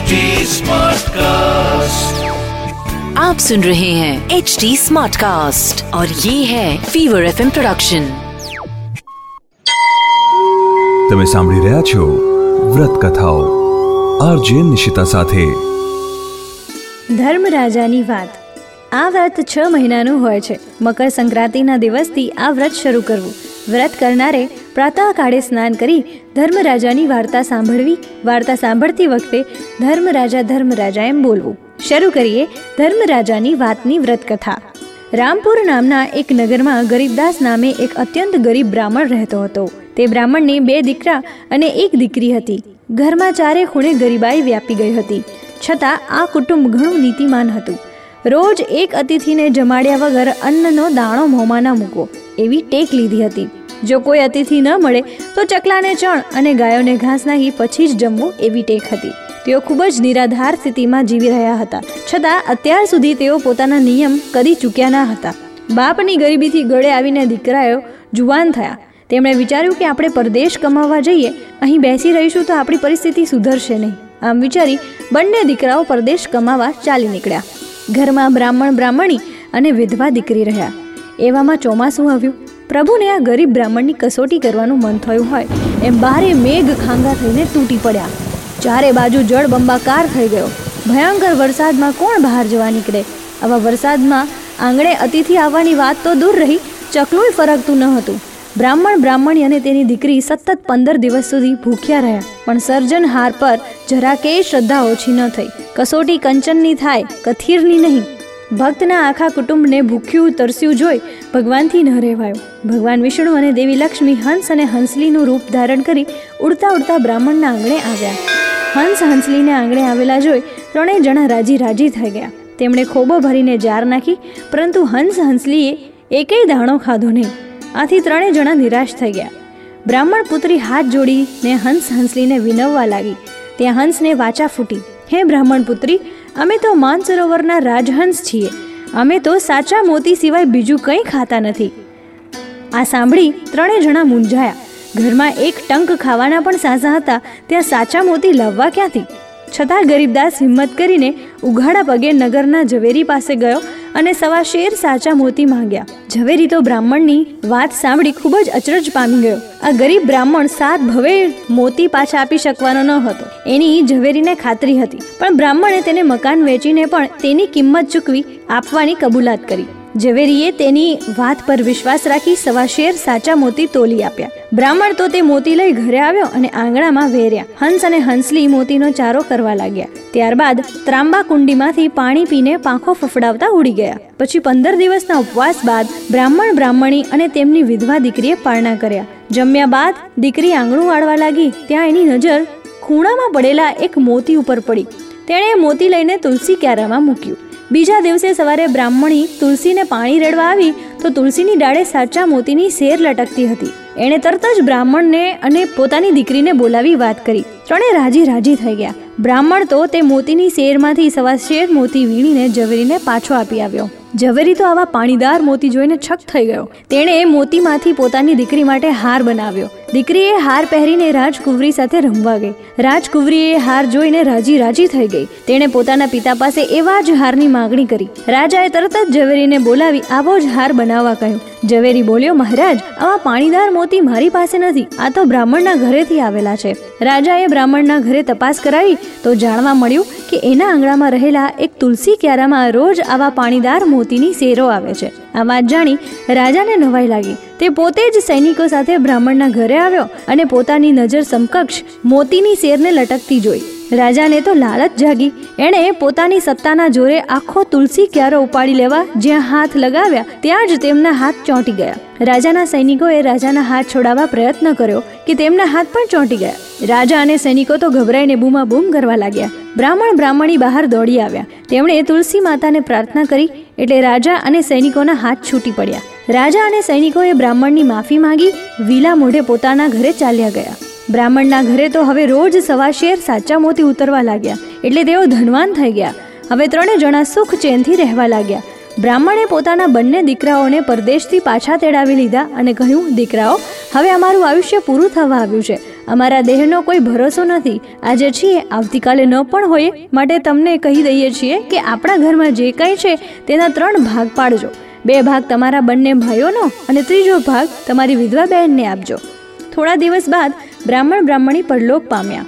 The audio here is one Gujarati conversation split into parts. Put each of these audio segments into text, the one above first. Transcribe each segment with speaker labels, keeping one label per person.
Speaker 1: HD Smartcast.
Speaker 2: आप सुन रहे हैं एच डी स्मार्ट कास्ट और ये है फीवर एफ प्रोडक्शन
Speaker 3: તમે સાંભળી રહ્યા છો વ્રત કથાઓ આરજે નિશિતા સાથે
Speaker 4: ધર્મરાજાની વાત આ વ્રત છ મહિનાનું હોય છે મકર સંક્રાંતિના દિવસથી આ વ્રત શરૂ કરવું વ્રત કરનારે પ્રાતઃકાળે સ્નાન કરી ધર્મરાજાની વાર્તા સાંભળવી, વાર્તા સાંભળતી વખતે ધર્મરાજા ધર્મરાજા એમ બોલવું. શરૂ કરીએ ધર્મરાજાની વાતની વ્રત કથા રામપુર નામના એક નગરમાં ગરીબદાસ નામે એક અત્યંત ગરીબ બ્રાહ્મણ રહેતો હતો. તે બ્રાહ્મણને બે દીકરા અને એક દીકરી હતી. ઘરમાં ચારે ખૂણે ગરીબાઈ વ્યાપી ગઈ હતી. છતાં આ કુટુંબ ઘણું નીતિમાન હતું. રોજ એક અતિથિને જમાડ્યા વગર અન્નનો દાણો મોંમાં ના મૂકવો, એવી ટેક લીધી હતી. જો કોઈ અતિથિ ન મળે, તો ચકલાને ચણ અને ગાયોને ઘાસ નાખી પછી જ જમવું એવી ટેક હતી. તેઓ ખૂબ જ નિરાધાર સ્થિતિમાં જીવી રહ્યા હતા. છતાં, અત્યાર સુધી તેઓ પોતાના નિયમ કરી ચૂક્યા ન હતા. બાપની ગરીબીથી ગળે આવીને દીકરાઓ જુવાન થયા. તેમણે વિચાર્યું કે આપણે પરદેશ કમાવા જઈએ, અહીં બેસી રહીશું તો આપણી પરિસ્થિતિ સુધરશે નહીં. આમ વિચારી બંને દીકરાઓ પરદેશ કમાવા ચાલી નીકળ્યા. ઘરમાં બ્રાહ્મણ બ્રાહ્મણી અને વિધવા દીકરી રહ્યા. એવામાં ચોમાસું આવ્યું. પ્રભુને આ ગરીબ બ્રાહ્મણની કસોટી કરવાનું મન થયું હોય, એમ બારે મેઘ ખાંગા થઈને તૂટી પડ્યા. ચારે બાજુ જળ બંબાકાર થઈ ગયો. ભયંકર વરસાદમાં કોણ બહાર જવા નીકળે? આવા વરસાદમાં આંગણે અતિથિ આવવાની વાત તો દૂર રહી, ચકલુંય ફરકતું ન હતું. બ્રાહ્મણ બ્રાહ્મણી અને તેની દીકરી સતત પંદર દિવસ સુધી ભૂખ્યા રહ્યા, પણ સર્જન હાર પર જરા કે શ્રદ્ધા ઓછી ન થઈ. કસોટી કંચનની થાય, કથીરની નહીં. ભક્તના આખા કુટુંબને ભૂખ્યું, તરસ્યું જોઈ ભગવાનથી ન રહેવાયું. ભગવાન વિષ્ણુ અને દેવી લક્ષ્મી હંસ અને હંસલીનું રૂપ ધારણ કરી ઉડતા ઉડતા બ્રાહ્મણના આંગણે આવ્યા. હંસ હંસલીને આંગણે આવેલા જોઈ ત્રણેય જણા રાજી રાજી થઈ ગયા. તેમણે ખોબો ભરીને જાર નાખી, પરંતુ હંસ હંસલીએ એકેય દાણો ખાધો નહીં. આથી ત્રણેય જણા નિરાશ થઈ ગયા. બ્રાહ્મણ પુત્રી હાથ જોડીને હંસ હંસલીને વિનવવા લાગી. ત્યાં હંસને વાચા ફૂટી. હે બ્રાહ્મણ પુત્રી અમે તો માનસરોવરના રાજહંસ છીએ. અમે તો સાચા મોતી સિવાય બીજું કંઈ ખાતા નથી. આ સાંભળી ત્રણેય જણા મૂંઝાયા. ઘરમાં એક ટંક ખાવાના પણ સાસા હતા. ત્યાં સાચા મોતી લાવવા ક્યાંથી? છતાં ગરીબદાસ હિંમત કરીને ઉઘાડા પગે નગરના ઝવેરી પાસે ગયો અને સવા શેર સાચા મોતી માંગ્યા. ઝવેરી તો બ્રાહ્મણની વાત સાંભળી ખૂબ જ અચરજ પામી ગયો. આ ગરીબ બ્રાહ્મણ સાત ભવે મોતી પાછા આપી શકવાનો ન હતો. એની ઝવેરીને ખાતરી હતી. પણ બ્રાહ્મણે તેને મકાન વેચીને પણ તેની કિંમત ચૂકવી આપવાની કબૂલાત કરી. ઝવેરીએ તેની વાત પર વિશ્વાસ રાખી સવા શેર સાચા મોતી તોલી આપ્યા. બ્રાહ્મણ તો તે મોતી લઈ ઘરે આવ્યો અને આંગણામાં વેર્યા. હંસ અને હંસલી મોતીનો ચારો કરવા લાગ્યા. ત્યારબાદ ત્રાંબા કુંડીમાંથી પાણી પીને પાંખો ફફડાવતા ઉડી ગયા. પછી પંદર દિવસના ઉપવાસ બાદ બ્રાહ્મણ બ્રાહ્મણી અને તેમની વિધવા દીકરીએ પારણા કર્યા. જમ્યા બાદ દીકરી આંગણું વાળવા લાગી. ત્યાં એની નજર ખૂણામાં પડેલા એક મોતી ઉપર પડી. તેણે મોતી લઈને તુલસી ક્યારામાં મૂક્યું. બીજા દિવસે સવારે બ્રાહ્મણી તુલસીને પાણી રેડવા આવી તો તુલસીની ડાળે સાચા મોતીની શેર લટકતી હતી. એણે તરત જ બ્રાહ્મણને અને પોતાની દીકરીને બોલાવી વાત કરી. ત્રણે રાજી રાજી થઈ ગયા. બ્રાહ્મણ તો તે મોતીની શેરમાંથી સવા શેર મોતી વીણીને ઝવેરીને પાછો આપી આવ્યો. ઝવેરી તો આવા પાણીદાર મોતી જોઈને છક થઈ ગયો. તેણે મોતીમાંથી પોતાની દીકરી માટે હાર બનાવ્યો. દીકરીએ હાર પહેરીને રાજકુંવરી સાથે રમવા ગઈ. રાજકુંવરીએ હાર જોઈને રાજી રાજી થઈ ગઈ. તેણે પોતાના પિતા પાસે એવા જ હારની માગણી કરી. રાજાએ તરત જ ઝવેરીને બોલાવી આવો જ હાર બનાવવા કહ્યું. ઝવેરી બોલ્યો, મહારાજ, આવા પાણીદાર મોતી મારી પાસે નથી. આ તો બ્રાહ્મણના ઘરેથી આવેલા છે. રાજાએ બ્રાહ્મણના ઘરે તપાસ કરાવી તો જાણવા મળ્યું કે એના આંગણામાં રહેલા એક તુલસી ક્યારામાં રોજ આવા પાણીદાર મોતીની શેરો આવે છે. આ વાત જાણી રાજાને નવાઈ લાગી. તે પોતે જ સૈનિકો સાથે બ્રાહ્મણના ઘરે આવ્યો અને પોતાની નજર સમકક્ષ મોતીની શેરને લટકતી જોઈ. રાજાને તો લાલચ જાગી. એણે પોતાની સત્તાના જોરે આખો તુલસી ક્યારો ઉપાડી લેવા જ્યાં હાથ લગાવ્યા ત્યાં જ તેમના હાથ ચોંટી ગયા. રાજાના સૈનિકોએ રાજાના હાથ છોડાવવા પ્રયત્ન કર્યો કે તેમના હાથ પણ ચોંટી ગયા. રાજા અને સૈનિકો તો ગભરાઈને બૂમા બૂમ કરવા લાગ્યા. બ્રાહ્મણ બ્રાહ્મણી બહાર દોડી આવ્યા. તેમણે તુલસી માતાને પ્રાર્થના કરી એટલે રાજા અને સૈનિકોના હાથ છૂટી પડ્યા. રાજા અને સૈનિકોએ બ્રાહ્મણની માફી માંગી. વિલા મોઢે પોતાના ઘરે ચાલ્યા ગયા. બ્રાહ્મણના ઘરે તો હવે રોજ સવા શેર સાચા મોતી ઉતરવા લાગ્યા. એટલે તેઓ ધનવાન થઈ ગયા. હવે ત્રણે જણા સુખ ચેનથી રહેવા લાગ્યા. બ્રાહ્મણે પોતાના બંને દીકરાઓને પરદેશથી પાછા તેડાવી લીધા અને કહ્યું, દીકરાઓ, હવે અમારું આયુષ્ય પૂરું થવા આવ્યું છે. અમારા દેહનો કોઈ ભરોસો નથી. આજે છીએ, આવતીકાલે ન પણ હોય માટે તમને કહી દઈએ છીએ કે આપણા ઘરમાં જે કંઈ છે, તેના ત્રણ ભાગ પાડજો. બે ભાગ તમારા બંને ભાઈઓનો અને ત્રીજો ભાગ તમારી વિધવા બહેનને આપજો. થોડા દિવસ બાદ બ્રાહ્મણ બ્રાહ્મણી પરલોક પામ્યા.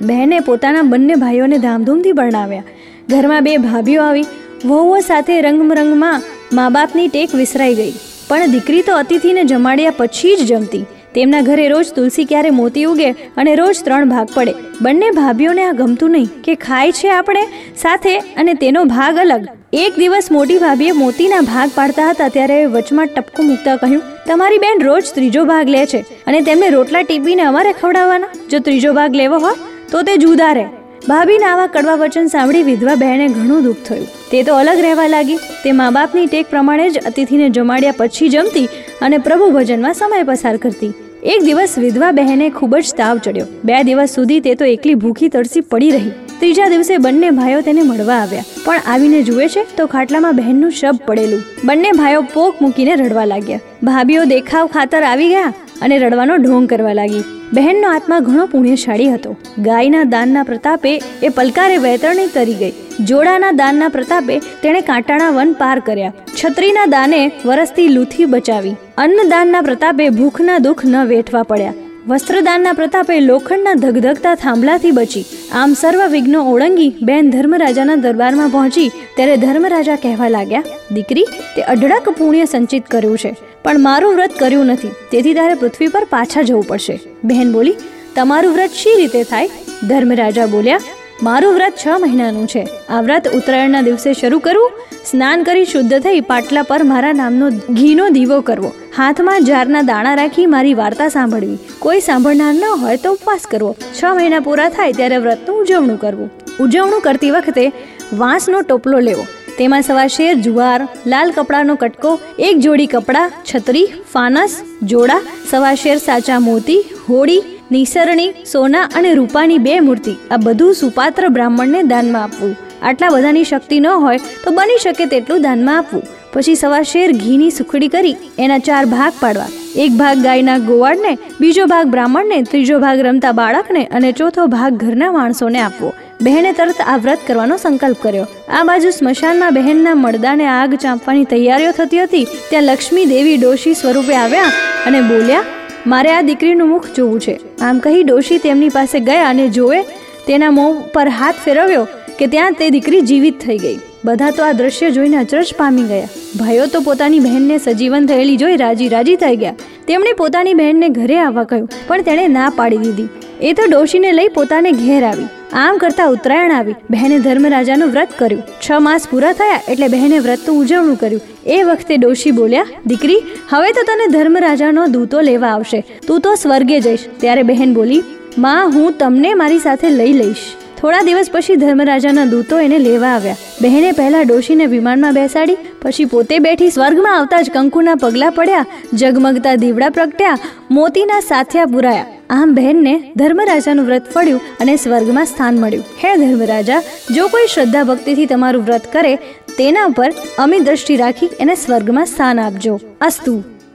Speaker 4: બહેને પોતાના બંને ભાઈઓને ધામધૂમથી પરણાવ્યા. ઘરમાં બે ભાભીઓ આવી. વહુઓ સાથે રંગમરંગમાં મા બાપની ટેક વિસરાઈ ગઈ. પણ દીકરી તો અતિથિને જમાડ્યા પછી જ જમતી. તેમના ઘરે રોજ તુલસી ક્યારે મોતી ઉગે અને રોજ ત્રણ ભાગ પડે. બંને ભાભીઓને આ ગમતું નહીં કે ખાય છે આપણે, સાથે અને તેનો ભાગ અલગ. એક દિવસ મોટી ભાભીએ મોતીના ભાગ પાડતા હતા ત્યારે વચમાં ટપકું મૂકતા કહ્યું, તમારી બેન રોજ ત્રીજો ભાગ લે છે અને તેમને રોટલા ટીપીને અમારે ખવડાવવાના? જો ત્રીજો ભાગ લેવો હોય, તો તે જુદા રહે. ભાભીના આવા કડવા વચન સાંભળી વિધવા બહેને ઘણું દુઃખ થયું. તે તો અલગ રહેવા લાગી. તે મા બાપની ટેક પ્રમાણે જ અતિથિને જમાડ્યા પછી જમતી અને પ્રભુ ભજનમાં સમય પસાર કરતી. એક દિવસ વિધવા બહેને ખૂબ જ તાવ ચડ્યો. બે દિવસ સુધી તે તો એકલી ભૂખી તરસી પડી રહી. ત્રીજા દિવસે બંને ભાઈઓ તેને મળવા આવ્યા. પણ આવીને જુએ છે તો ખાટલામાં બહેનનું શબ પડેલું. બંને ભાઈઓ પોક મૂકીને રડવા લાગ્યા. ભાભીઓ દેખાવ ખાતર આવી ગયા અને રડવાનો ઢોંગ કરવા લાગી. બહેનનો આત્મા ઘણો પુણ્યશાળી હતો. ગાયના દાનના પ્રતાપે એ પલકારે વૈતરણી તરી ગઈ. જોડાના દાનના પ્રતાપે તેણે કાંટાણા વન પાર કર્યા. છત્રીના દાને વરસથી લૂથી બચાવી. અન્નદાનના પ્રતાપે ભૂખના દુઃખ ન વેઠવા પડ્યા. વસ્ત્રદાનના પ્રતાપે લોખંડના ધગધગતા થાંભલાથી બચી. આમ સર્વ વિઘ્નો ઓળંગી બેન ધર્મરાજાના દરબારમાં પહોંચી. ત્યારે ધર્મરાજા કહેવા લાગ્યા, દીકરી, તે અઢળક પુણ્ય સંચિત કર્યું છે, પણ મારું વ્રત કર્યું નથી. તેથી તારે પૃથ્વી પર પાછા જવું પડશે. બહેન બોલી, તમારું વ્રત શી રીતે થાય? ધર્મરાજા બોલ્યા, મારું વ્રત છ મહિનાનું છે. આ વ્રત ઉત્તરાયણના દિવસે શરૂ કરવું સ્નાન કરી શુદ્ધ થઈ પાટલા પર મારા નામનો ઘીનો દીવો કરવો. હાથમાં જારના દાણા રાખી મારી વાર્તા સાંભળવી. કોઈ સાંભળનાર ન હોય તો ઉપવાસ કરવો. છ મહિના પૂરા થાય ત્યારે વ્રતનું ઉજવણું કરવું. ઉજવણું કરતી વખતે વાંસનો ટોપલો લેવો. તેમાં સવા શેર, જુવાર, લાલ કપડાનો કટકો, એક જોડી કપડાં, છત્રી, ફાનસ, જોડા સવા શેર, સાચા મોતી, હોળી, નિસરણી, સોના અને રૂપાની બે મૂર્તિ. આ બધું સુપાત્ર બ્રાહ્મણને દાનમાં આપવું. આટલા બધાની શક્તિ ન હોય તો બની શકે તેટલું દાનમાં આપવું. પછી સવા શેર ઘીની સુખડી કરી એના ચાર ભાગ પાડવા. એક ભાગ ગાયના ગોવાળને, બીજો ભાગ બ્રાહ્મણને, ત્રીજો ભાગ રમતા બાળકને અને ચોથો ભાગ ઘરના માણસોને આપવો. બહેને તરત આ વ્રત કરવાનો સંકલ્પ કર્યો. આ બાજુ સ્મશાનમાં બહેનના મળદાને આગ ચાંપવાની તૈયારીઓ થતી હતી. ત્યાં લક્ષ્મી દેવી ડોશી સ્વરૂપે આવ્યા અને બોલ્યા, મારે આ દીકરીનું મુખ જોવું છે. આમ કહી ડોશી તેમની પાસે ગયા અને જોવે તેના મોં પર હાથ ફેરવ્યો. કે ત્યાં તે દીકરી જીવિત થઈ ગઈ. બધા તો આ દ્રશ્ય જોઈને અચરજ પામી ગયા. ભાઈઓ તો પોતાની બહેનને સજીવન થયેલી જોઈ રાજી રાજી થઈ ગયા. તેમણે પોતાની બહેનને ઘરે આવવા કહ્યું, પણ તેણે ના પાડી દીધી. એ તો ડોશીને લઈ પોતાને ઘેર આવી. આમ કરતા ઉત્તરાયણ આવી. બહેને ધર્મરાજાનું વ્રત કર્યું. છ માસ પૂરા થયા એટલે બહેને વ્રતનું ઉજવણું કર્યું. એ વખતે ડોશી બોલ્યા, દીકરી, હવે તો તને ધર્મરાજાનો દૂતો લેવા આવશે. તું તો સ્વર્ગે જઈશ. ત્યારે બહેન બોલી, માં, હું તમને મારી સાથે લઈ લઈશ. થોડા દિવસ પછી ધર્મરાજાના દૂતો એને લેવા આવ્યા. બહેને પહેલા ડોશીને વિમાનમાં બેસાડી, પછી પોતે બેઠી સ્વર્ગમાં આવતા જ કંકુના પગલા પડ્યા જગમગતા દીવડા પ્રગટ્યા, મોતીના સાથિયા પુરાયા. આમ બહેનને ધર્મરાજાનું વ્રત ફળ્યું અને સ્વર્ગમાં સ્થાન મળ્યું. હે ધર્મરાજા, જો કોઈ શ્રદ્ધા ભક્તિથી તમારું વ્રત કરે, તેના પર અમી દ્રષ્ટિ રાખી એને સ્વર્ગમાં સ્થાન આપજો. અસ્તુ.